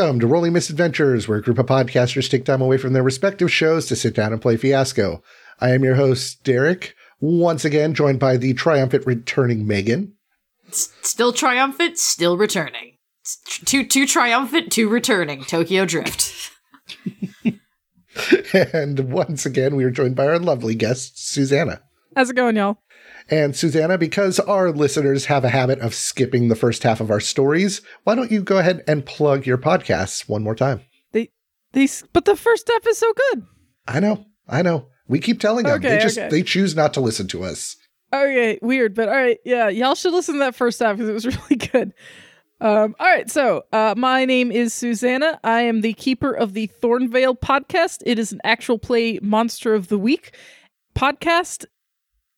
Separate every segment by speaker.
Speaker 1: Welcome to Rolling Misadventures, where a group of podcasters take time away from their respective shows to sit down and play Fiasco. I am your host, Derek, once again joined by the triumphant returning Megan.
Speaker 2: S- Still triumphant, still returning. S- Two, two triumphant, two returning. Tokyo Drift.
Speaker 1: And once again, we are joined by our lovely guest, Susanna.
Speaker 3: How's it going, y'all?
Speaker 1: And Susanna, because our listeners have a habit of skipping the first half of our stories, why don't you go ahead and plug your podcasts one more time?
Speaker 3: These, but the first step is so good.
Speaker 1: I know, I know. We keep telling them.
Speaker 3: Okay,
Speaker 1: they just
Speaker 3: okay.
Speaker 1: they choose not to listen to us.
Speaker 3: Okay, weird, but all right, yeah, y'all should listen to that first half because it was really good. Um, all right, so uh, my name is Susanna. I am the keeper of the Thornvale podcast. It is an actual play Monster of the Week podcast,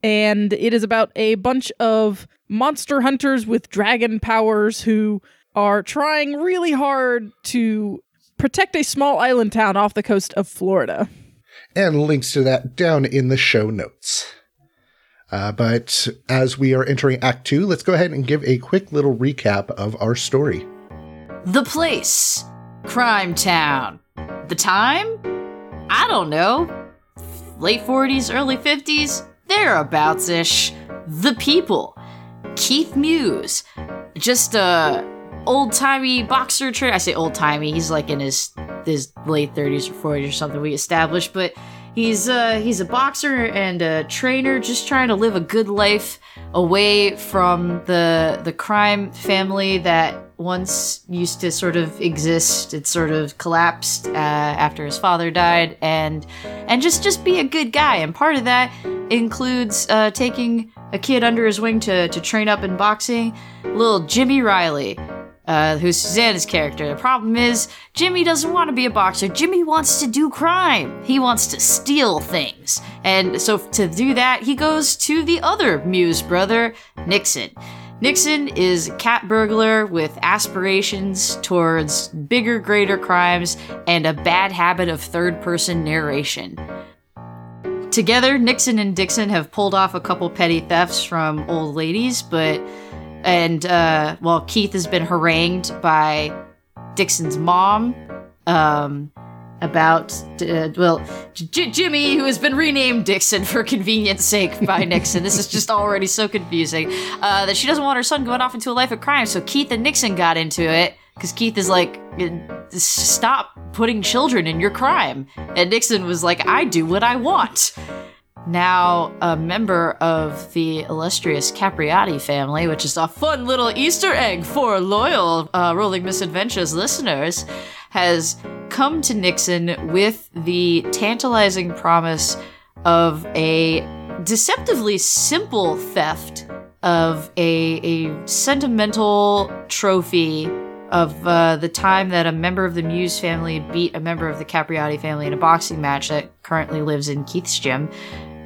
Speaker 3: and it is about a bunch of monster hunters with dragon powers who are trying really hard to protect a small island town off the coast of Florida.
Speaker 1: and links to that down in the show notes. Uh, but as we are entering Act Two, let's go ahead and give a quick little recap of our story.
Speaker 2: The place. Crime Town. The time? I don't know. Late 40s, early 50s? Thereabouts ish. The people. Keith Muse. Just a old timey boxer trainer. I say old timey, he's like in his his late 30s or 40s or something we established, but he's uh he's a boxer and a trainer just trying to live a good life away from the the crime family that once used to sort of exist it sort of collapsed uh, after his father died and and just just be a good guy and part of that includes uh, taking a kid under his wing to to train up in boxing little jimmy riley uh, who's Susanna's character. The problem is, Jimmy doesn't want to be a boxer. Jimmy wants to do crime. He wants to steal things. And so to do that, he goes to the other Muse brother, Nixon. Nixon is a cat burglar with aspirations towards bigger, greater crimes and a bad habit of third person narration. Together, Nixon and Dixon have pulled off a couple petty thefts from old ladies, but and uh, well, Keith has been harangued by Dixon's mom um, about uh, well, J- Jimmy, who has been renamed Dixon for convenience sake by Nixon. this is just already so confusing uh, that she doesn't want her son going off into a life of crime. So Keith and Nixon got into it because Keith is like, stop putting children in your crime, and Nixon was like, I do what I want now a member of the illustrious Capriati family, which is a fun little Easter egg for loyal uh, Rolling Misadventures listeners, has come to Nixon with the tantalizing promise of a deceptively simple theft of a, a sentimental trophy of uh, the time that a member of the Muse family beat a member of the Capriati family in a boxing match that currently lives in Keith's gym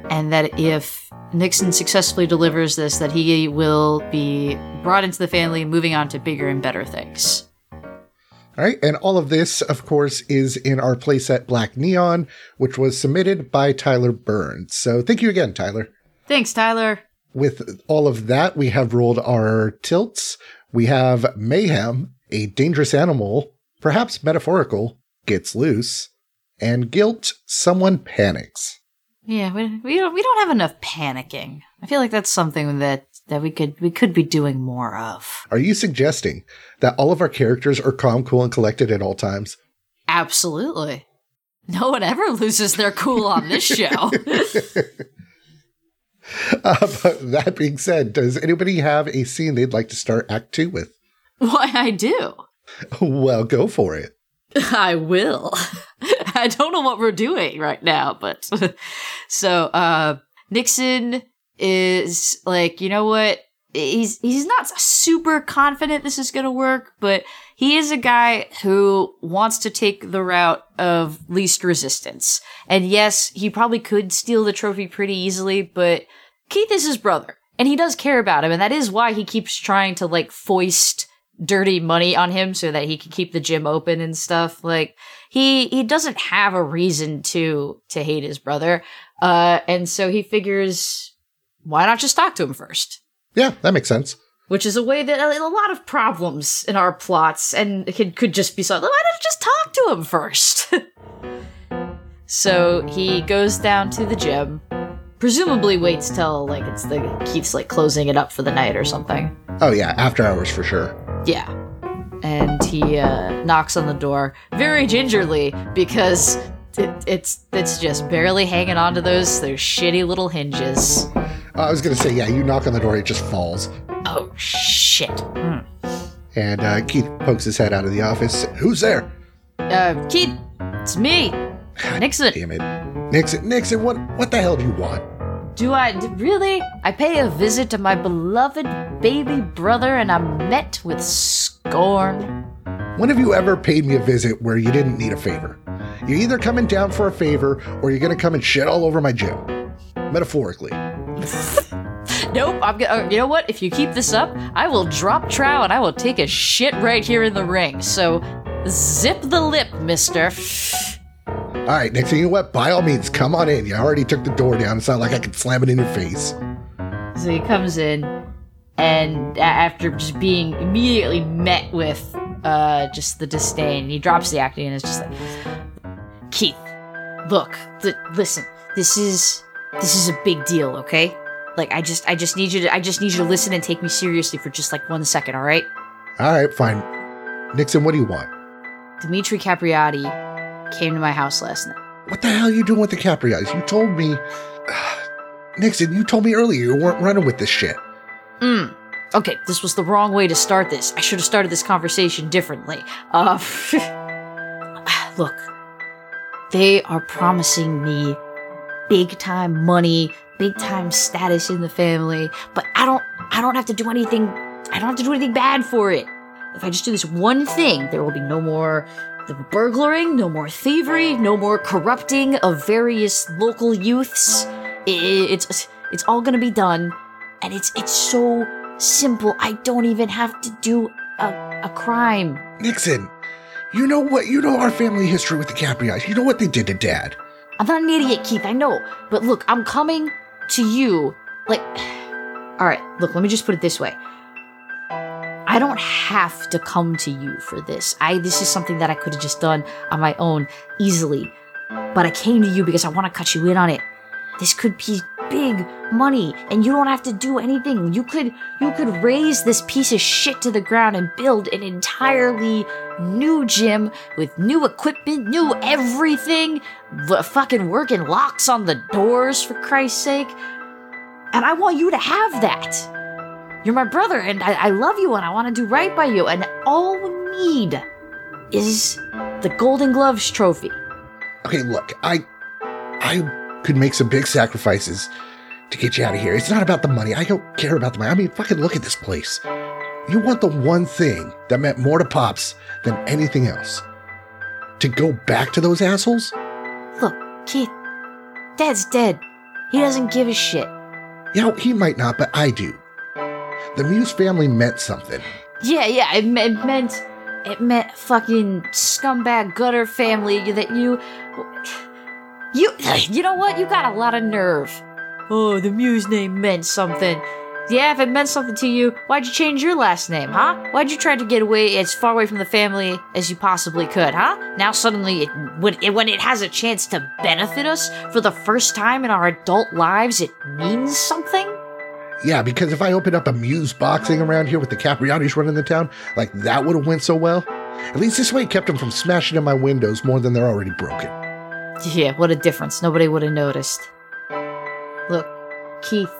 Speaker 2: and that if Nixon successfully delivers this, that he will be brought into the family, moving on to bigger and better things.
Speaker 1: All right, and all of this, of course, is in our playset Black Neon, which was submitted by Tyler Burns. So thank you again, Tyler.
Speaker 2: Thanks, Tyler.
Speaker 1: With all of that, we have rolled our tilts. We have Mayhem, a dangerous animal, perhaps metaphorical, gets loose, and guilt, someone panics.
Speaker 2: Yeah, we, we don't we don't have enough panicking. I feel like that's something that that we could we could be doing more of.
Speaker 1: Are you suggesting that all of our characters are calm, cool, and collected at all times?
Speaker 2: Absolutely. No one ever loses their cool on this show.
Speaker 1: Uh, but that being said, does anybody have a scene they'd like to start Act Two with?
Speaker 2: Why I do.
Speaker 1: Well, go for it.
Speaker 2: I will. I don't know what we're doing right now, but so uh Nixon is like, you know what? He's he's not super confident this is going to work, but he is a guy who wants to take the route of least resistance. And yes, he probably could steal the trophy pretty easily, but Keith is his brother, and he does care about him, and that is why he keeps trying to like foist dirty money on him so that he can keep the gym open and stuff. Like he he doesn't have a reason to to hate his brother, uh, and so he figures why not just talk to him first.
Speaker 1: Yeah, that makes sense.
Speaker 2: which is a way that a a lot of problems in our plots and it could, could just be solved. Why don't just talk to him first? so he goes down to the gym, presumably waits till like it's the Keith's like closing it up for the night or something.
Speaker 1: Oh yeah, after hours for sure.
Speaker 2: Yeah. And he uh, knocks on the door very gingerly because it, it's it's just barely hanging onto those those shitty little hinges.
Speaker 1: Uh, I was gonna say, yeah, you knock on the door, it just falls.
Speaker 2: Oh shit. Hmm.
Speaker 1: And uh, Keith pokes his head out of the office. Who's there?
Speaker 2: Uh, Keith, it's me, Nixon.
Speaker 1: Damn it. Nixon, Nixon, what what the hell do you want?
Speaker 2: Do I really? I pay a visit to my beloved baby brother, and I'm met with scorn.
Speaker 1: When have you ever paid me a visit where you didn't need a favor? You're either coming down for a favor or you're gonna come and shit all over my gym. Metaphorically.
Speaker 2: Nope. I'm gonna. You know what? If you keep this up, I will drop trow and I will take a shit right here in the ring. So, zip the lip, Mister.
Speaker 1: All right, next thing you know what? By all means, come on in. You already took the door down. It's not like I can slam it in your face.
Speaker 2: So he comes in, and after just being immediately met with uh, just the disdain, he drops the acting and is just like, Keith, look, th- listen, this is this is a big deal, okay? Like I just I just need you to I just need you to listen and take me seriously for just like one second, all right?
Speaker 1: All right, fine. Nixon, what do you want?
Speaker 2: Dimitri Capriati came to my house last night.
Speaker 1: What the hell are you doing with the Caprias? You told me. Nixon, you told me earlier you weren't running with this shit.
Speaker 2: Mm. Okay, this was the wrong way to start this. I should have started this conversation differently. Uh, look, they are promising me big time money, big time status in the family, but I don't, I don't have to do anything. I don't have to do anything bad for it. If I just do this one thing, there will be no more the burglaring, no more thievery, no more corrupting of various local youths. It's it's all gonna be done, and it's it's so simple. I don't even have to do a, a crime.
Speaker 1: Nixon, you know what? You know our family history with the Caprias. You know what they did to Dad.
Speaker 2: I'm not an idiot, Keith. I know, but look, I'm coming to you. Like, all right, look. Let me just put it this way. I don't have to come to you for this. I this is something that I could have just done on my own easily. But I came to you because I want to cut you in on it. This could be big money and you don't have to do anything. You could you could raise this piece of shit to the ground and build an entirely new gym with new equipment, new everything, v- fucking working locks on the doors for Christ's sake. And I want you to have that. You're my brother, and I, I love you, and I want to do right by you. And all we need is the Golden Gloves trophy.
Speaker 1: Okay, look, I, I could make some big sacrifices to get you out of here. It's not about the money. I don't care about the money. I mean, fucking look at this place. You want the one thing that meant more to Pops than anything else. To go back to those assholes?
Speaker 2: Look, Keith, Dad's dead. He doesn't give a shit.
Speaker 1: Yeah, he might not, but I do. The Muse family meant something.
Speaker 2: Yeah, yeah, it, it meant it meant fucking scumbag gutter family that you you you know what? You got a lot of nerve. Oh, the Muse name meant something. Yeah, if it meant something to you, why'd you change your last name, huh? Why'd you try to get away as far away from the family as you possibly could, huh? Now suddenly, it, when, it, when it has a chance to benefit us for the first time in our adult lives, it means something?
Speaker 1: Yeah, because if I opened up a Muse boxing around here with the Capriatis running the town, like that would have went so well. At least this way it kept them from smashing in my windows more than they're already broken.
Speaker 2: Yeah, what a difference. Nobody would have noticed. Look, Keith,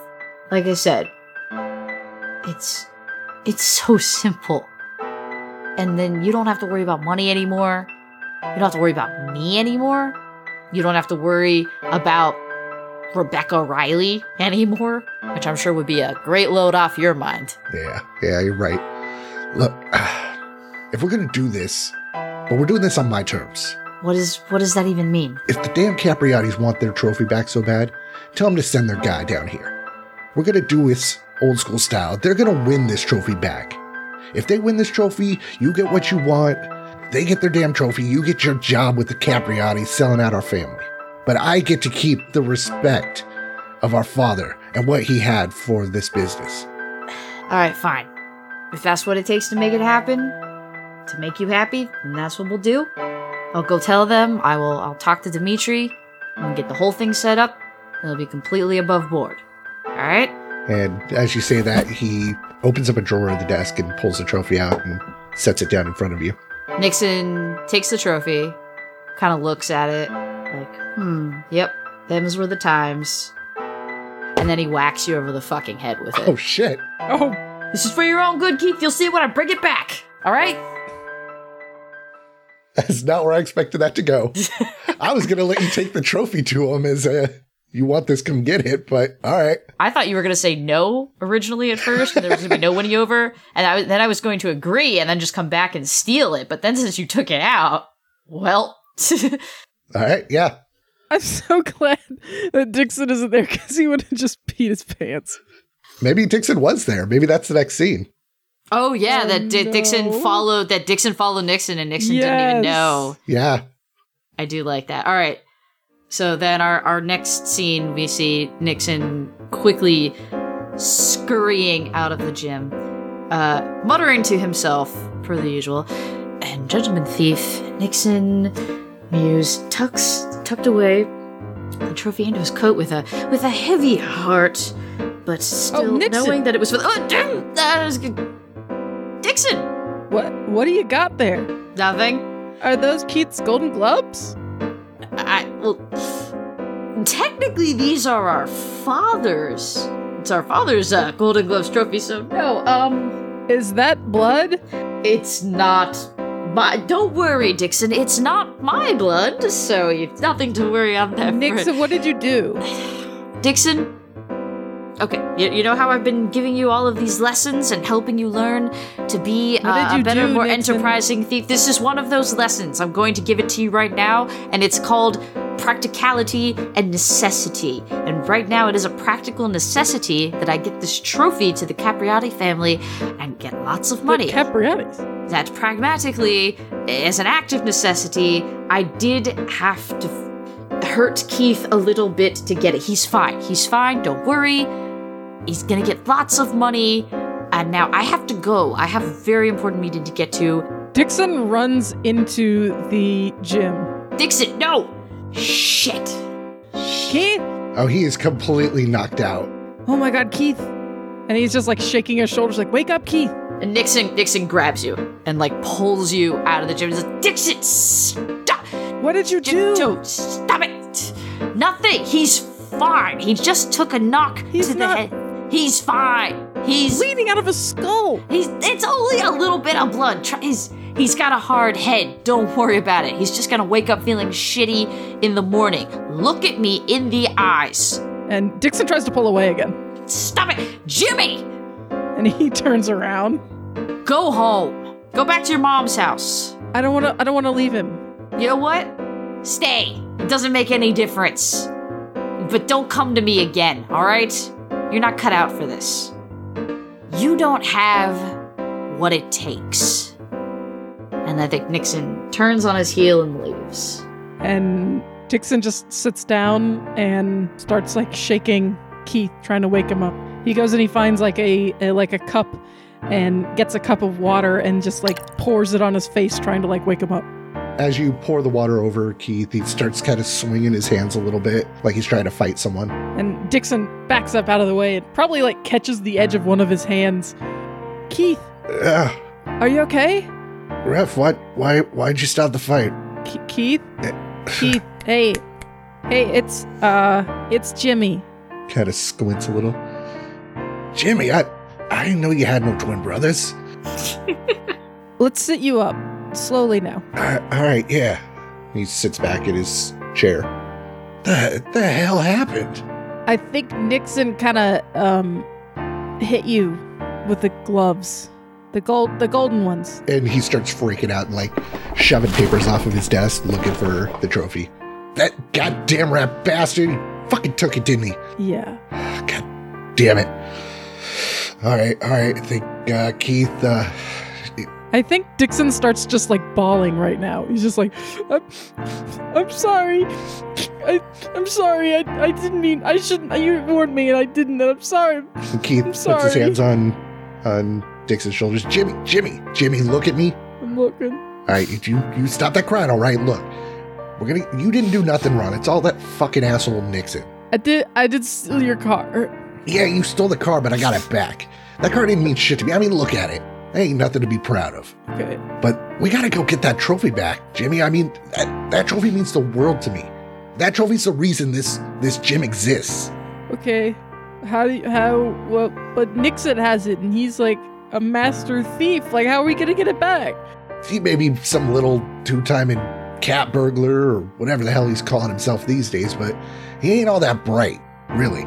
Speaker 2: like I said, it's it's so simple. And then you don't have to worry about money anymore. You don't have to worry about me anymore. You don't have to worry about Rebecca Riley anymore, which I'm sure would be a great load off your mind.
Speaker 1: Yeah, yeah, you're right. Look, if we're gonna do this, but we're doing this on my terms.
Speaker 2: What is what does that even mean?
Speaker 1: If the damn Capriatis want their trophy back so bad, tell them to send their guy down here. We're gonna do this old school style. They're gonna win this trophy back. If they win this trophy, you get what you want. They get their damn trophy. You get your job with the Capriatis selling out our family. But I get to keep the respect of our father and what he had for this business.
Speaker 2: All right, fine. if that's what it takes to make it happen, to make you happy, then that's what we'll do. I'll go tell them. I will. I'll talk to Dimitri and get the whole thing set up. It'll be completely above board. All right.
Speaker 1: And as you say that, he opens up a drawer of the desk and pulls the trophy out and sets it down in front of you.
Speaker 2: Nixon takes the trophy, kind of looks at it, like, hmm, yep, them's were the times. And then he whacks you over the fucking head with it.
Speaker 1: Oh shit!
Speaker 3: Oh,
Speaker 2: This is for your own good, Keith. You'll see when I bring it back. All right?
Speaker 1: That's not where I expected that to go. I was gonna let you take the trophy to him as a you want this, come get it. But all right,
Speaker 2: I thought you were going to say no originally at first, and there was going to be no winning over, and I, then I was going to agree and then just come back and steal it. But then since you took it out, well,
Speaker 1: all right, yeah.
Speaker 3: I'm so glad that Dixon isn't there because he would have just peed his pants.
Speaker 1: Maybe Dixon was there. Maybe that's the next scene.
Speaker 2: oh yeah,
Speaker 3: Oh,
Speaker 2: that Di- Dixon followed that Dixon followed Nixon, and Nixon didn't even know.
Speaker 1: Yeah.
Speaker 2: I do like that. All right. So then our, our next scene, we see Nixon quickly scurrying out of the gym, uh, muttering to himself, per the usual. And Judgment Thief, Nixon, Muse, tucks tucked away the trophy into his coat with a with a heavy heart, but still
Speaker 3: Nixon.
Speaker 2: knowing that it was for the. Oh, damn! That was good. Dixon!
Speaker 3: What What do you got there?
Speaker 2: Nothing.
Speaker 3: Are those Keith's Golden Globes?
Speaker 2: I well, technically these are our fathers. It's our father's uh, Golden Gloves trophy. So no, um,
Speaker 3: Is that blood?
Speaker 2: it's not. My, don't worry, Dixon. It's not my blood, so you've nothing to worry on that. front.
Speaker 3: Nixon, what did you do?
Speaker 2: Dixon. Okay, you, you know how I've been giving you all of these lessons and helping you learn to be uh, a better,
Speaker 3: do,
Speaker 2: more
Speaker 3: Nixon?
Speaker 2: enterprising thief. This is one of those lessons. I'm going to give it to you right now, and it's called practicality and necessity. And right now, it is a practical necessity that I get this trophy to the Capriati family and get lots of money
Speaker 3: The Capriati's.
Speaker 2: that pragmatically, as an act of necessity, I did have to hurt Keith a little bit to get it. He's fine. He's fine. Don't worry. He's gonna get lots of money. And now I have to go. I have a very important meeting to get to.
Speaker 3: Dixon runs into the gym.
Speaker 2: Dixon, no! Shit.
Speaker 3: Keith?
Speaker 1: Oh, he is completely knocked out.
Speaker 3: Oh my god, Keith. And he's just like shaking his shoulders, like, wake up, Keith.
Speaker 2: And Nixon, Nixon grabs you and like pulls you out of the gym. He's like, Dixon, stop!
Speaker 3: What did you do?
Speaker 2: Don't stop it! Nothing. He's fine. He just took a knock
Speaker 3: He's
Speaker 2: to the
Speaker 3: not-
Speaker 2: head. He's fine. He's
Speaker 3: Bleeding out of his skull.
Speaker 2: he's. It's only a little bit of blood. Try- He's he's got a hard head. Don't worry about it. He's just gonna wake up feeling shitty in the morning. Look at me in the eyes.
Speaker 3: And Dixon tries to pull away again.
Speaker 2: Stop it, Jimmy.
Speaker 3: And he turns around.
Speaker 2: Go home. Go back to your mom's house.
Speaker 3: I don't wanna I don't wanna leave him.
Speaker 2: You know what? Stay. It doesn't make any difference. But don't come to me again, alright? You're not cut out for this. You don't have what it takes. And I think Nixon turns on his heel and leaves.
Speaker 3: And Dixon just sits down and starts like shaking Keith, trying to wake him up. He goes and he finds like a, a like a cup and gets a cup of water and just like pours it on his face, trying to like wake him up.
Speaker 1: As you pour the water over Keith, he starts kind of swinging his hands a little bit, like he's trying to fight someone.
Speaker 3: And Dixon backs up out of the way and probably like catches the edge of one of his hands. Keith,
Speaker 1: Ugh,
Speaker 3: are you okay?
Speaker 1: Ref, what? Why? Why'd you stop the fight?
Speaker 3: Keith? Keith, hey. Hey, it's uh it's Jimmy.
Speaker 1: Kind of squints a little. Jimmy, I, I didn't know you had no twin brothers.
Speaker 3: Let's sit you up. Slowly now.
Speaker 1: All right, all right, yeah. He sits back in his chair. The the hell happened?
Speaker 3: I think Nixon kind of um hit you with the gloves, the gold, the golden ones.
Speaker 1: And he starts freaking out and like shoving papers off of his desk, looking for the trophy. That goddamn rat bastard! Fucking took it, didn't he?
Speaker 3: Yeah.
Speaker 1: God damn it! All right, all right. I think uh, Keith. Uh,
Speaker 3: I think Dixon starts just like bawling right now. He's just like, I'm, I'm sorry. I, I'm sorry. I, I didn't mean. I shouldn't. You warned me, and I didn't. And I'm sorry.
Speaker 1: Keith
Speaker 3: I'm
Speaker 1: puts his hands on on Dixon's shoulders. Jimmy, Jimmy, Jimmy, look at me.
Speaker 3: I'm looking.
Speaker 1: All right, you you stop that crying. All right, look, we're gonna. You didn't do nothing wrong. It's all that fucking asshole Nixon.
Speaker 3: I did. I did steal your car.
Speaker 1: Yeah, you stole the car, but I got it back. That car didn't mean shit to me. I mean, look at it. That Ain't nothing to be proud of.
Speaker 3: Okay.
Speaker 1: But we gotta go get that trophy back, Jimmy. I mean, that, that trophy means the world to me. That trophy's the reason this this gym exists.
Speaker 3: Okay. How do you, how well? But Nixon has it, and he's like a master thief. Like, how are we gonna get it back?
Speaker 1: He may be some little two-timing cat burglar or whatever the hell he's calling himself these days, but he ain't all that bright, really.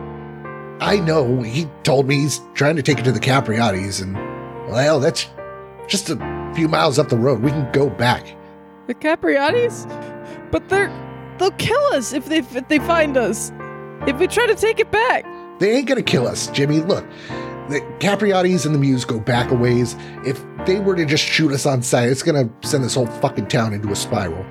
Speaker 1: I know he told me he's trying to take it to the Capriati's, and well, that's just a few miles up the road. We can go back.
Speaker 3: The Capriati's? But they're they'll kill us if they if they find us. If we try to take it back.
Speaker 1: They ain't gonna kill us, Jimmy. Look, the Capriati's and the Muse go back a ways. If they were to just shoot us on sight, it's gonna send this whole fucking town into a spiral.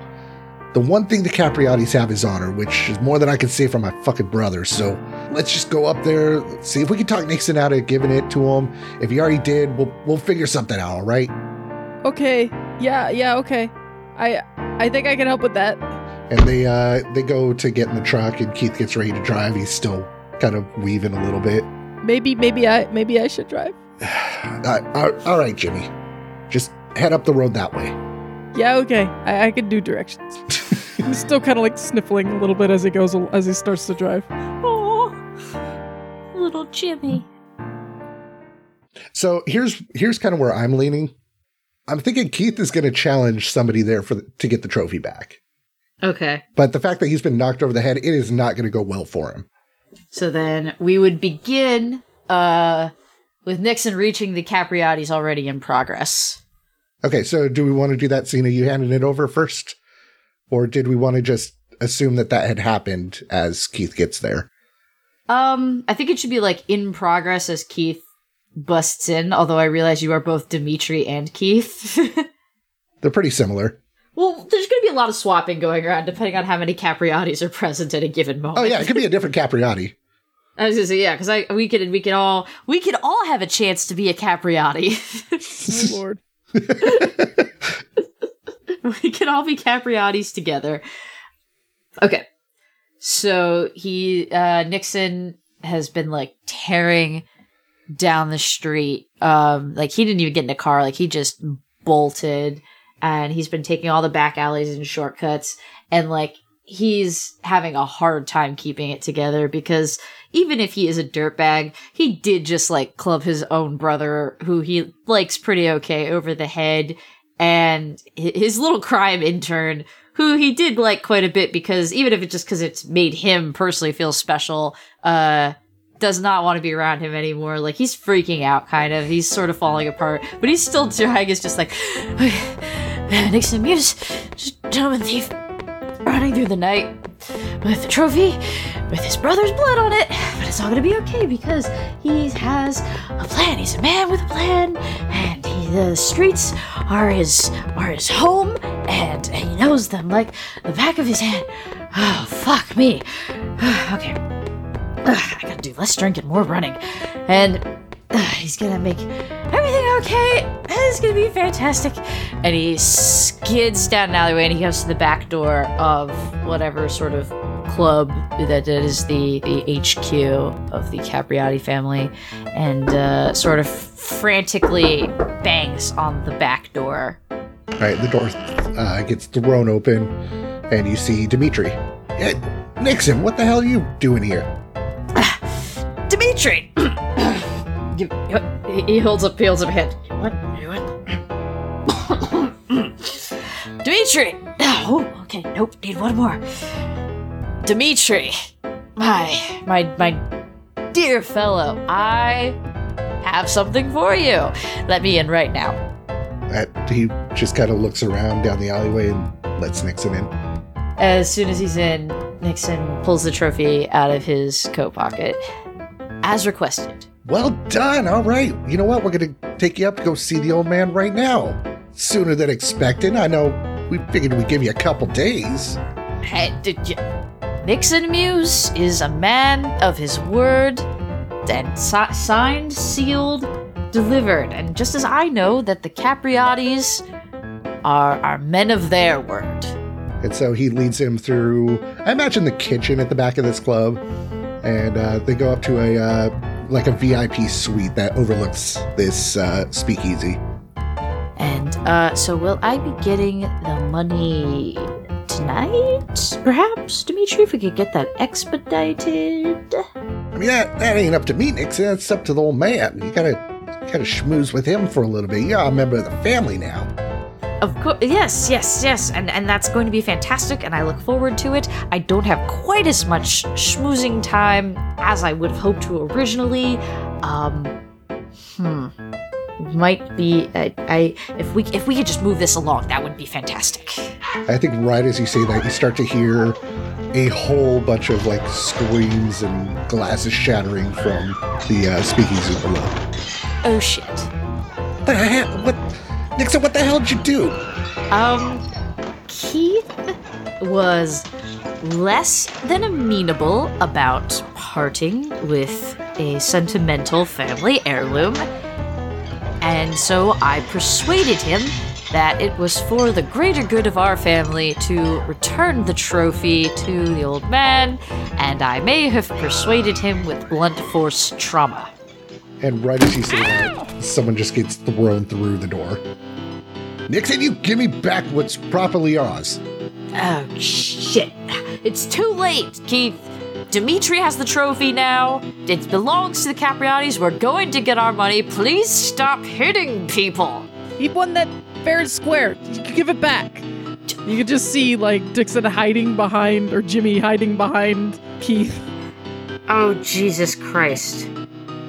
Speaker 1: The one thing the Capriati's have is honor, which is more than I can say for my fucking brother. So let's just go up there, see if we can talk Nixon out of giving it to him. If he already did, we'll we'll figure something out, all right?
Speaker 3: Okay. Yeah. Yeah. Okay. I I think I can help with that.
Speaker 1: And they uh they go to get in the truck, and Keith gets ready to drive. He's still kind of weaving a little bit.
Speaker 3: Maybe maybe I maybe I should drive.
Speaker 1: Uh, all- all right, Jimmy, just head up the road that way.
Speaker 3: Yeah. Okay. I, I can do directions. He's still kind of like sniffling a little bit as he goes as he starts to drive.
Speaker 2: Oh, little Jimmy.
Speaker 1: So here's here's kind of where I'm leaning. I'm thinking Keith is going to challenge somebody there for the, to get the trophy back.
Speaker 2: Okay.
Speaker 1: But the fact that he's been knocked over the head, it is not going to go well for him.
Speaker 2: So then we would begin uh with Nixon reaching the Capriati's already in progress.
Speaker 1: Okay, so do we want to do that scene of you handing it over first, or did we want to just assume that that had happened as Keith gets there?
Speaker 2: Um, I think it should be like in progress as Keith busts in, although I realize you are both Dimitri and Keith.
Speaker 1: They're pretty similar.
Speaker 2: Well, there's going to be a lot of swapping going around depending on how many Capriati's are present at a given moment.
Speaker 1: Oh yeah, it could be a different Capriati.
Speaker 2: I was gonna say yeah, because I we could we could all we could all have a chance to be a Capriati.
Speaker 3: Oh lord.
Speaker 2: we can all be Capriati's together. Okay. So he uh Nixon has been like tearing down the street. Um like he didn't even get in a car, like he just bolted and he's been taking all the back alleys and shortcuts and like he's having a hard time keeping it together because even if he is a dirtbag, he did just like club his own brother who he likes pretty okay over the head and his little crime intern who he did like quite a bit because even if it's just because it's made him personally feel special uh does not want to be around him anymore. Like he's freaking out kind of. He's sort of falling apart but he's still trying. Is just like nixon muse just gentleman thief running through the night with a trophy with his brother's blood on it. But it's all gonna be okay because he has a plan. He's a man with a plan, and he, the streets are his are his home, and he knows them like the back of his hand. Oh fuck me. okay. Ugh, I gotta do less drinking, more running, and uh, he's gonna make everything okay. this is gonna be fantastic. And he skids down an alleyway and he goes to the back door of whatever sort of club that is the, the HQ of the Capriati family and uh, sort of frantically bangs on the back door.
Speaker 1: All right, the door uh, gets thrown open, and you see Dimitri. Hey, Nixon, what the hell are you doing here?
Speaker 2: Dimitri! Give- he- he holds up, he holds up a hand. What? What? Dimitri! Oh, okay, nope, need one more. Dimitri! My, my, my dear fellow, I have something for you. Let me in right now.
Speaker 1: Uh, he just kind of looks around down the alleyway and lets Nixon in.
Speaker 2: As soon as he's in, Nixon pulls the trophy out of his coat pocket. As requested.
Speaker 1: Well done. All right. You know what? We're going to take you up to go see the old man right now. Sooner than expected. I know we figured we'd give you a couple days.
Speaker 2: Hey, did you? Nixon Muse is a man of his word, and si- signed, sealed, delivered. And just as I know that the Capriatis are, are men of their word.
Speaker 1: And so he leads him through, I imagine, the kitchen at the back of this club. And uh, they go up to a uh, like a VIP suite that overlooks this uh, speakeasy.
Speaker 2: And uh, so, will I be getting the money tonight? Perhaps, Dimitri, if we could get that expedited.
Speaker 1: I mean, that, that ain't up to me, Nick. That's up to the old man. You gotta, you gotta schmooze with him for a little bit. You're a member of the family now.
Speaker 2: Of course, yes, yes, yes, and and that's going to be fantastic, and I look forward to it. I don't have quite as much schmoozing time as I would have hoped to originally. Um, hmm, might be. I, I if we if we could just move this along, that would be fantastic.
Speaker 1: I think right as you say that, you start to hear a whole bunch of like screams and glasses shattering from the uh, speakeasy below.
Speaker 2: Oh shit.
Speaker 1: What the hell? What, Nixon? What the hell did you do?
Speaker 2: Um, Keith was less than amenable about parting with a sentimental family heirloom, and so I persuaded him that it was for the greater good of our family to return the trophy to the old man, and I may have persuaded him with blunt force trauma.
Speaker 1: And right as you say that, someone just gets thrown through the door. Nixon, you give me back what's properly ours.
Speaker 2: Oh, shit. It's too late, Keith. Dimitri has the trophy now. It belongs to the Capriatis. We're going to get our money. Please stop hitting people.
Speaker 3: He won that fair and square. Give it back. You could just see like Dixon hiding behind or Jimmy hiding behind Keith.
Speaker 2: Oh, Jesus Christ.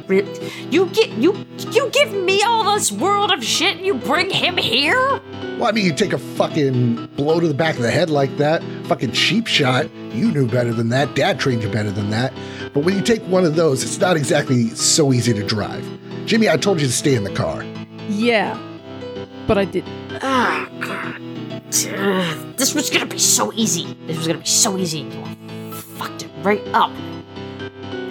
Speaker 2: Re- You get you you give me all this world of shit and you bring him here?
Speaker 1: Well, I mean, you take a fucking blow to the back of the head like that, fucking cheap shot. You knew better than that. Dad trained you better than that. But when you take one of those, it's not exactly so easy to drive. Jimmy, I told you to stay in the car.
Speaker 3: Yeah, but I did.
Speaker 2: Ah, God. This was gonna be so easy. This was gonna be so easy. You fucked it right up.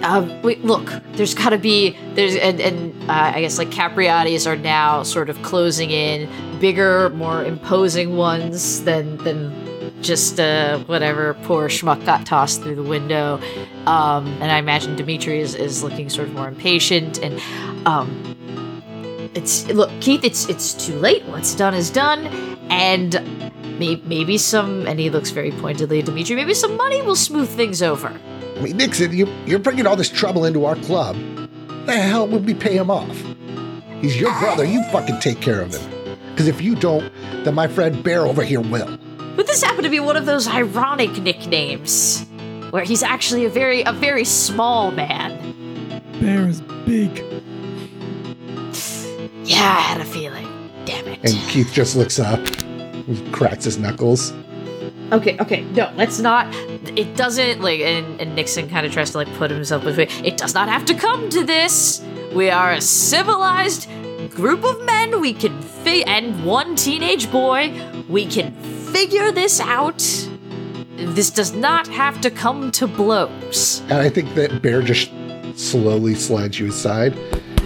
Speaker 2: Uh, wait, look. There's gotta be there's and, and uh, I guess like Capriatis are now sort of closing in, bigger, more imposing ones than than just uh, whatever poor schmuck got tossed through the window. Um, and I imagine Dimitri is, is looking sort of more impatient and um, it's look keith it's it's too late what's done is done and may, maybe some and he looks very pointedly at dimitri maybe some money will smooth things over
Speaker 1: I mean, Nixon, you, you're bringing all this trouble into our club. The hell would we pay him off? He's your brother. You fucking take care of him. Because if you don't, then my friend Bear over here will.
Speaker 2: but this happened to be one of those ironic nicknames where he's actually a very a very small man
Speaker 3: Bear is big.
Speaker 2: yeah i had a feeling damn it
Speaker 1: And Keith just looks up, cracks his knuckles.
Speaker 2: Okay, okay, no, let's not. It doesn't like, and, and Nixon kind of tries to like put himself between. It does not have to come to this. We are a civilized group of men. We can fi- and one teenage boy. We can figure this out. This does not have to come to blows.
Speaker 1: And I think that Bear just slowly slides you aside,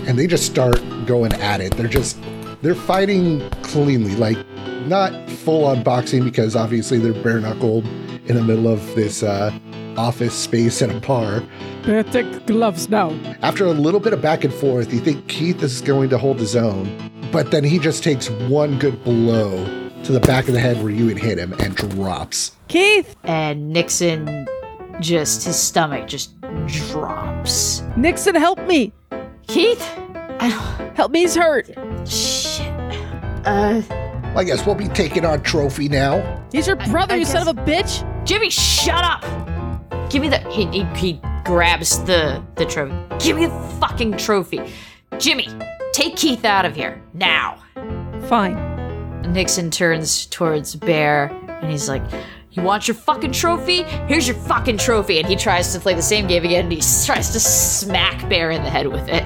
Speaker 1: and they just start going at it. They're just they're fighting cleanly, like not full on boxing because obviously they're bare knuckled in the middle of this uh, office space at a bar.
Speaker 3: Bear, take gloves now.
Speaker 1: After a little bit of back and forth, you think Keith is going to hold his own, but then he just takes one good blow to the back of the head where you had hit him and drops.
Speaker 3: Keith,
Speaker 2: And Nixon, just his stomach just drops.
Speaker 3: Nixon, help me.
Speaker 2: Keith,
Speaker 3: Help me. He's hurt.
Speaker 2: Shit. Uh.
Speaker 1: I guess we'll be taking our trophy now.
Speaker 3: He's your brother,
Speaker 2: I
Speaker 3: you son of a bitch.
Speaker 2: Jimmy, shut up! Give me the. He, he, he grabs the the trophy. Give me the fucking trophy. Jimmy, take Keith out of here now.
Speaker 3: Fine.
Speaker 2: Nixon turns towards Bear and he's like, "You want your fucking trophy? Here's your fucking trophy." And he tries to play the same game again. And he tries to smack Bear in the head with it.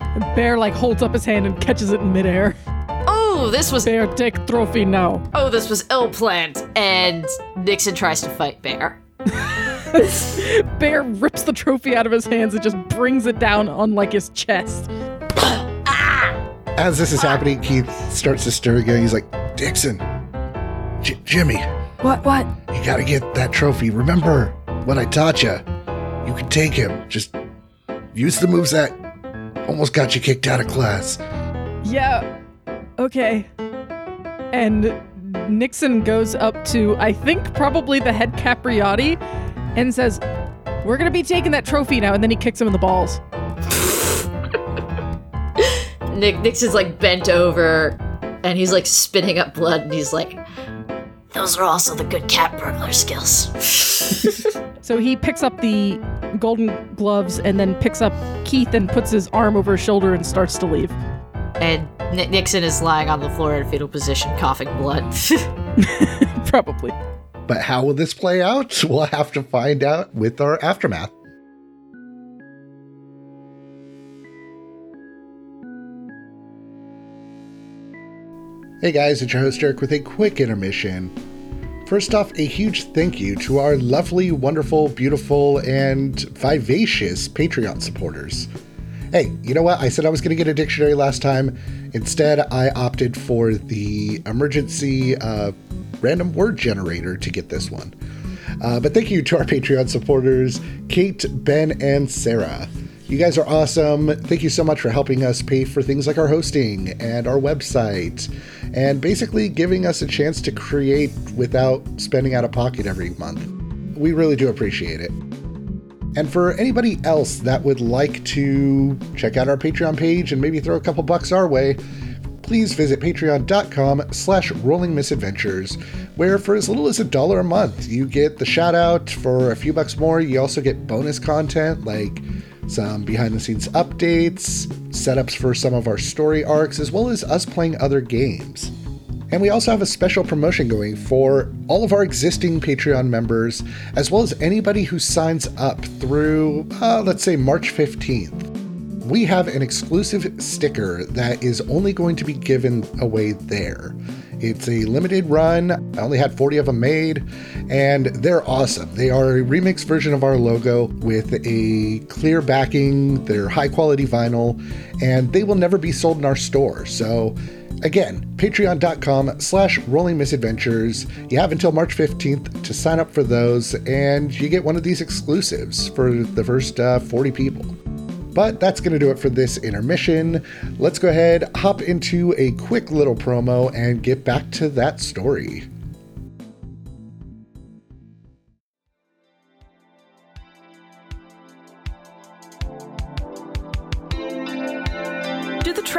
Speaker 3: And Bear like holds up his hand and catches it in midair.
Speaker 2: Oh, this was
Speaker 3: Bear, take trophy now.
Speaker 2: oh, this was ill planned. And Nixon tries to fight Bear.
Speaker 3: Bear rips the trophy out of his hands and just brings it down on like his chest.
Speaker 1: As this is happening, Keith starts to stir again. He's like, Dixon, J- Jimmy,
Speaker 3: What? What?
Speaker 1: you gotta get that trophy. Remember what I taught you. You can take him. Just use the moves that almost got you kicked out of class.
Speaker 3: Yeah. Okay. And Nixon goes up to, I think, probably the head Capriati and says, We're going to be taking that trophy now. And then he kicks him in the balls.
Speaker 2: Nick Nixon's like bent over and he's like spitting up blood and he's like Those are also the good cat burglar skills.
Speaker 3: So he picks up the golden gloves and then picks up Keith and puts his arm over his shoulder and starts to leave.
Speaker 2: And N- Nixon is lying on the floor in a fetal position, coughing blood.
Speaker 3: Probably.
Speaker 1: But how will this play out? We'll have to find out with our aftermath. Hey guys, it's your host Derek with a quick intermission. First off, a huge thank you to our lovely, wonderful, beautiful, and vivacious Patreon supporters. Hey, you know what? I said I was going to get a dictionary last time. Instead, I opted for the emergency uh, random word generator to get this one. Uh, but thank you to our Patreon supporters, Kate, Ben, and Sarah. You guys are awesome. Thank you so much for helping us pay for things like our hosting and our website, and basically giving us a chance to create without spending out of pocket every month. We really do appreciate it. And for anybody else that would like to check out our Patreon page and maybe throw a couple bucks our way, please visit patreon.com slash rolling misadventures, where for as little as a dollar a month, you get the shout out. For a few bucks more, you also get bonus content like some behind the scenes updates, setups for some of our story arcs, as well as us playing other games. And we also have a special promotion going for all of our existing Patreon members, as well as anybody who signs up through, uh, let's say, March 15th. We have an exclusive sticker that is only going to be given away there. It's a limited run. I only had 40 of them made, and they're awesome. They are a remix version of our logo with a clear backing. They're high quality vinyl, and they will never be sold in our store. So Again, patreon.com slash rolling misadventures. You have until March 15th to sign up for those, and you get one of these exclusives for the first uh, 40 people. But that's going to do it for this intermission. Let's go ahead, hop into a quick little promo, and get back to that story.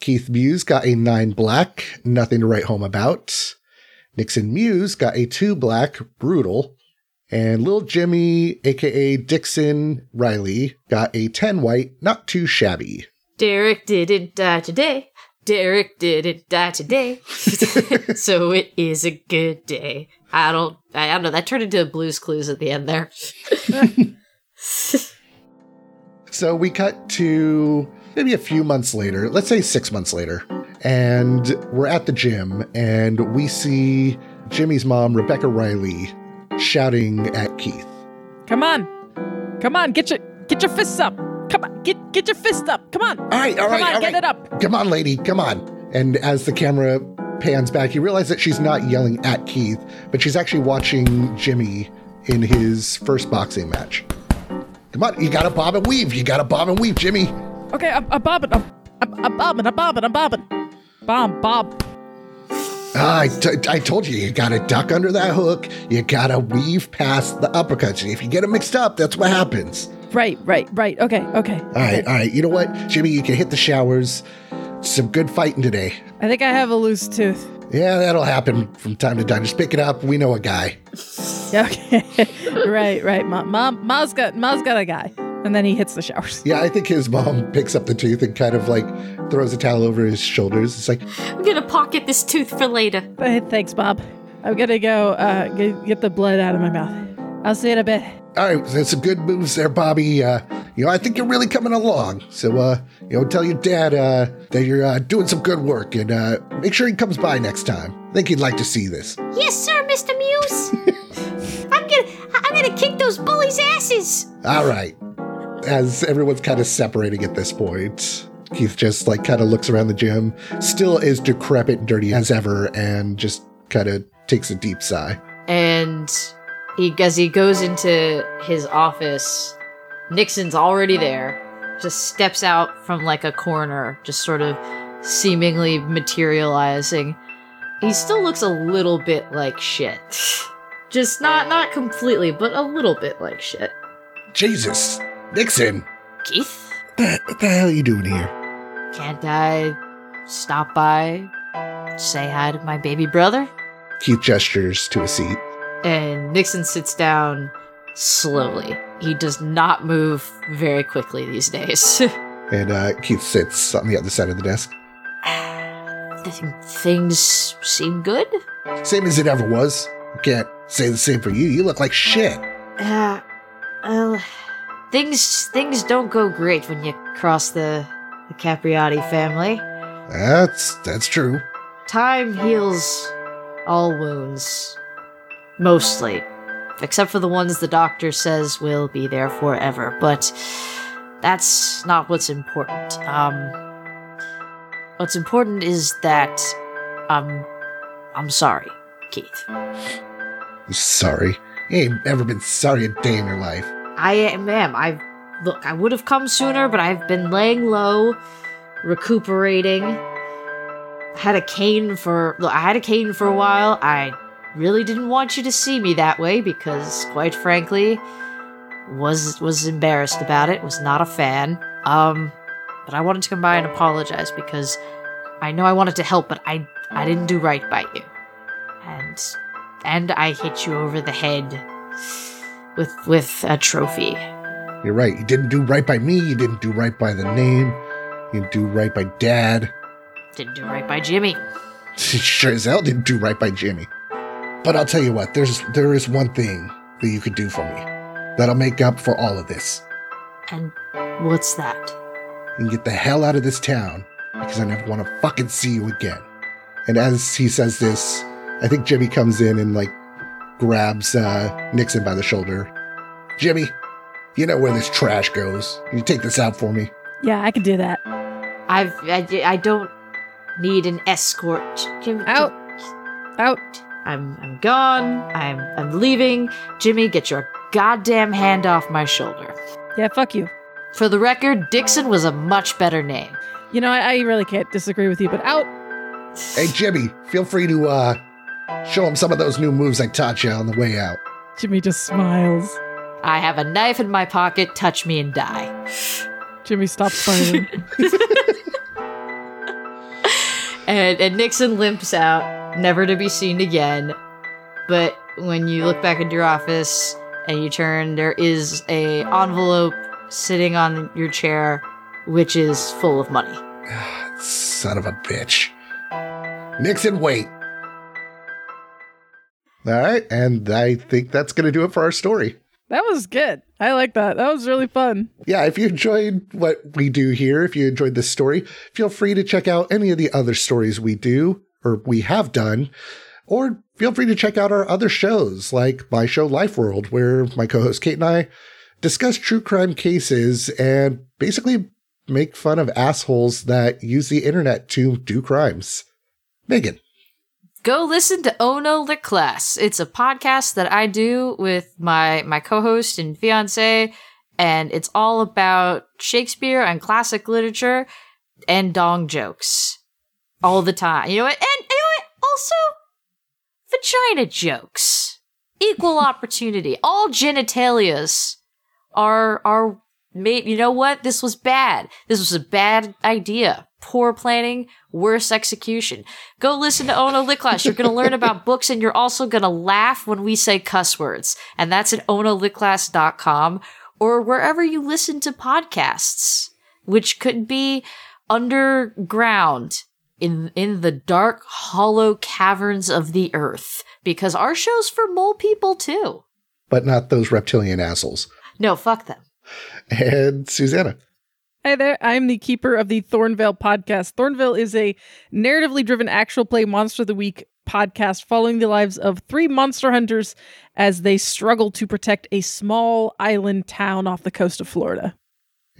Speaker 1: Keith Muse got a 9 black, nothing to write home about. Nixon Muse got a 2 black, brutal. And Lil Jimmy, aka Dixon Riley, got a 10 white, not too shabby.
Speaker 2: Derek didn't die today. Derek didn't die today. so it is a good day. I don't I don't know, that turned into a Blue's Clues at the end there.
Speaker 1: So we cut to maybe a few months later, let's say six months later, and we're at the gym and we see Jimmy's mom, Rebecca Riley, shouting at Keith.
Speaker 3: Come on. Come on. Get your get your fists up. Come on. Get get your fist up. Come on.
Speaker 1: All right, all
Speaker 3: Come
Speaker 1: right,
Speaker 3: on.
Speaker 1: all
Speaker 3: get
Speaker 1: right.
Speaker 3: it up.
Speaker 1: Come on, lady, come on. And as the camera pans back, you realize that she's not yelling at Keith, but she's actually watching Jimmy in his first boxing match. Come on, you gotta bob and weave. You gotta bob and weave, Jimmy.
Speaker 3: Okay, I'm, I'm bobbing. I'm, I'm, bobbing. I'm bobbing. I'm bobbing. Bomb, bob.
Speaker 1: Ah, I, t- I told you, you gotta duck under that hook. You gotta weave past the uppercuts. If you get them mixed up, that's what happens.
Speaker 3: Right, right, right. Okay, okay.
Speaker 1: All right, all right. You know what, Jimmy? You can hit the showers. Some good fighting today.
Speaker 3: I think I have a loose tooth.
Speaker 1: Yeah, that'll happen from time to time. Just pick it up. We know a guy.
Speaker 3: Yeah, Okay. right, right. Ma, Ma, Ma's got Ma's got a guy. And then he hits the showers.
Speaker 1: Yeah, I think his mom picks up the tooth and kind of like throws a towel over his shoulders. It's like,
Speaker 2: I'm gonna pocket this tooth for later.
Speaker 3: Hey, thanks, Bob. I'm gonna go uh, get, get the blood out of my mouth. I'll see you in a bit.
Speaker 1: all right, there's some good moves there, Bobby. Uh, you know, I think you're really coming along. So, uh, you know, tell your dad uh, that you're uh, doing some good work and uh, make sure he comes by next time. I think he'd like to see this.
Speaker 2: Yes, sir, Mr. Muse. I'm gonna I'm gonna kick those bullies' asses.
Speaker 1: All right. As everyone's kind of separating at this point, Keith just like kind of looks around the gym, still as decrepit and dirty as ever, and just kind of takes a deep sigh.
Speaker 2: And he as he goes into his office, Nixon's already there. Just steps out from like a corner, just sort of seemingly materializing. He still looks a little bit like shit. Just not not completely, but a little bit like shit.
Speaker 1: Jesus, Nixon,
Speaker 2: Keith,
Speaker 1: what the, what the hell are you doing here?
Speaker 2: can't I stop by, say hi to my baby brother?
Speaker 1: Keith gestures to a seat.
Speaker 2: And Nixon sits down slowly. He does not move very quickly these days.
Speaker 1: And uh, Keith sits on the other side of the desk.
Speaker 2: Th- Things seem good.
Speaker 1: Same as it ever was. I can't say the same for you. You look like shit.
Speaker 2: Uh, well, things things don't go great when you cross the the Capriati family.
Speaker 1: That's that's true.
Speaker 2: Time heals all wounds, mostly, except for the ones the doctor says will be there forever. But that's not what's important. Um, what's important is that um, I'm sorry, Keith.
Speaker 1: I'm sorry. You ain't ever been sorry a day in your life.
Speaker 2: I am. am. I look. I would have come sooner, but I've been laying low, recuperating. Had a cane for. Look, I had a cane for a while. I really didn't want you to see me that way because, quite frankly, was was embarrassed about it. Was not a fan. Um, but I wanted to come by and apologize because I know I wanted to help, but I I didn't do right by you, and and I hit you over the head with with a trophy.
Speaker 1: You're right. You didn't do right by me. You didn't do right by the name. You didn't do right by Dad.
Speaker 2: Didn't do right by Jimmy.
Speaker 1: sure as hell didn't do right by Jimmy. But I'll tell you what. There's there is one thing that you could do for me that'll make up for all of this.
Speaker 2: And what's that?
Speaker 1: You can get the hell out of this town because I never want to fucking see you again. And as he says this, I think Jimmy comes in and like grabs uh, Nixon by the shoulder. Jimmy, you know where this trash goes. Can you take this out for me?
Speaker 3: Yeah, I can do that.
Speaker 2: I've I, I don't need an escort. Jim-
Speaker 3: Out. Out.
Speaker 2: I'm I'm gone. I'm I'm leaving. Jimmy, get your goddamn hand off my shoulder.
Speaker 3: Yeah, fuck you.
Speaker 2: For the record, Dixon was a much better name.
Speaker 3: You know, I, I really can't disagree with you, but out.
Speaker 1: Hey, Jimmy, feel free to uh, show him some of those new moves I taught you on the way out.
Speaker 3: Jimmy just smiles.
Speaker 2: I have a knife in my pocket. Touch me and die.
Speaker 3: Jimmy stops smiling.
Speaker 2: and and Nixon limps out, never to be seen again. But when you look back at your office and you turn, there is a envelope sitting on your chair, which is full of money.
Speaker 1: Son of a bitch. Nixon, wait. All right, and I think that's going to do it for our story.
Speaker 3: that was good. I like that. That was really fun.
Speaker 1: Yeah, if you enjoyed what we do here, if you enjoyed this story, feel free to check out any of the other stories we do or we have done, or feel free to check out our other shows like my show Life World, where my co host Kate and I discuss true crime cases and basically make fun of assholes that use the internet to do crimes. Megan.
Speaker 2: Go listen to Ono Lit Class. It's a podcast that I do with my my co-host and fiance, and it's all about Shakespeare and classic literature and dong jokes all the time. You know what? And you know what? Also, vagina jokes, equal opportunity. All genitalias are are made. You know what? This was bad. This was a bad idea. Poor planning, worse execution. Go listen to Ono Lit Class. You're going to learn about books and you're also going to laugh when we say cuss words. And that's at onolitclass.com or wherever you listen to podcasts, which could be underground in in the dark hollow caverns of the earth because our show's for mole people too.
Speaker 1: But not those reptilian assholes.
Speaker 2: No, fuck them.
Speaker 1: And Susanna.
Speaker 3: Hi there, I'm the keeper of the Thornvale podcast. Thornvale is a narratively driven actual play Monster of the Week podcast following the lives of three monster hunters as they struggle to protect a small island town off the coast of Florida.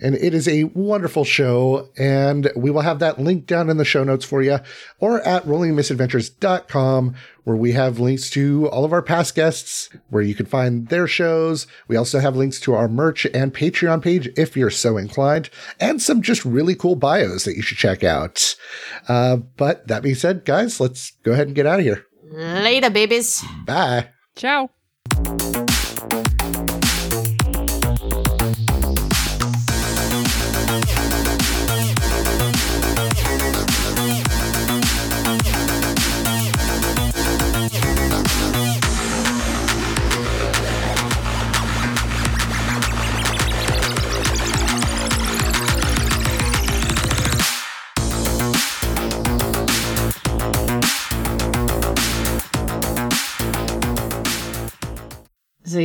Speaker 1: And it is a wonderful show, and we will have that link down in the show notes for you, or at rollingmisadventures.com, where we have links to all of our past guests, where you can find their shows. We also have links to our merch and Patreon page if you're so inclined, and some just really cool bios that you should check out. Uh, but that being said, guys, let's go ahead and get out of here.
Speaker 2: Later, babies.
Speaker 1: Bye.
Speaker 3: Ciao.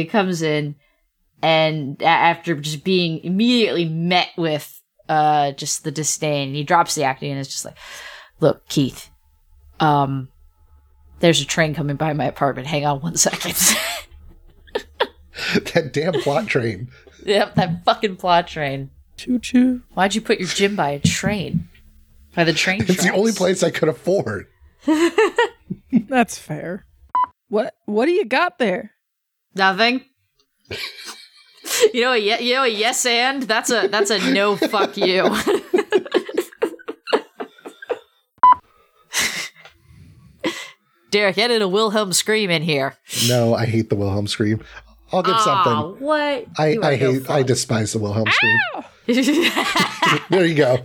Speaker 2: He comes in, and after just being immediately met with uh just the disdain, he drops the acting and is just like, "Look, Keith, um, there's a train coming by my apartment. Hang on one second.
Speaker 1: that damn plot train.
Speaker 2: yep, that fucking plot train.
Speaker 3: Choo choo.
Speaker 2: Why'd you put your gym by a train? By the train
Speaker 1: It's the only place I could afford.
Speaker 3: That's fair. What what do you got there?
Speaker 2: Nothing. you know, a ye- you know, a yes and that's a that's a no. fuck you. Derek, edit a Wilhelm scream in here.
Speaker 1: No, I hate the Wilhelm scream. I'll give
Speaker 2: Aw,
Speaker 1: something.
Speaker 2: what?
Speaker 1: I,
Speaker 2: You are
Speaker 1: I
Speaker 2: no
Speaker 1: hate, I
Speaker 2: fun.
Speaker 1: despise the Wilhelm scream. There you go.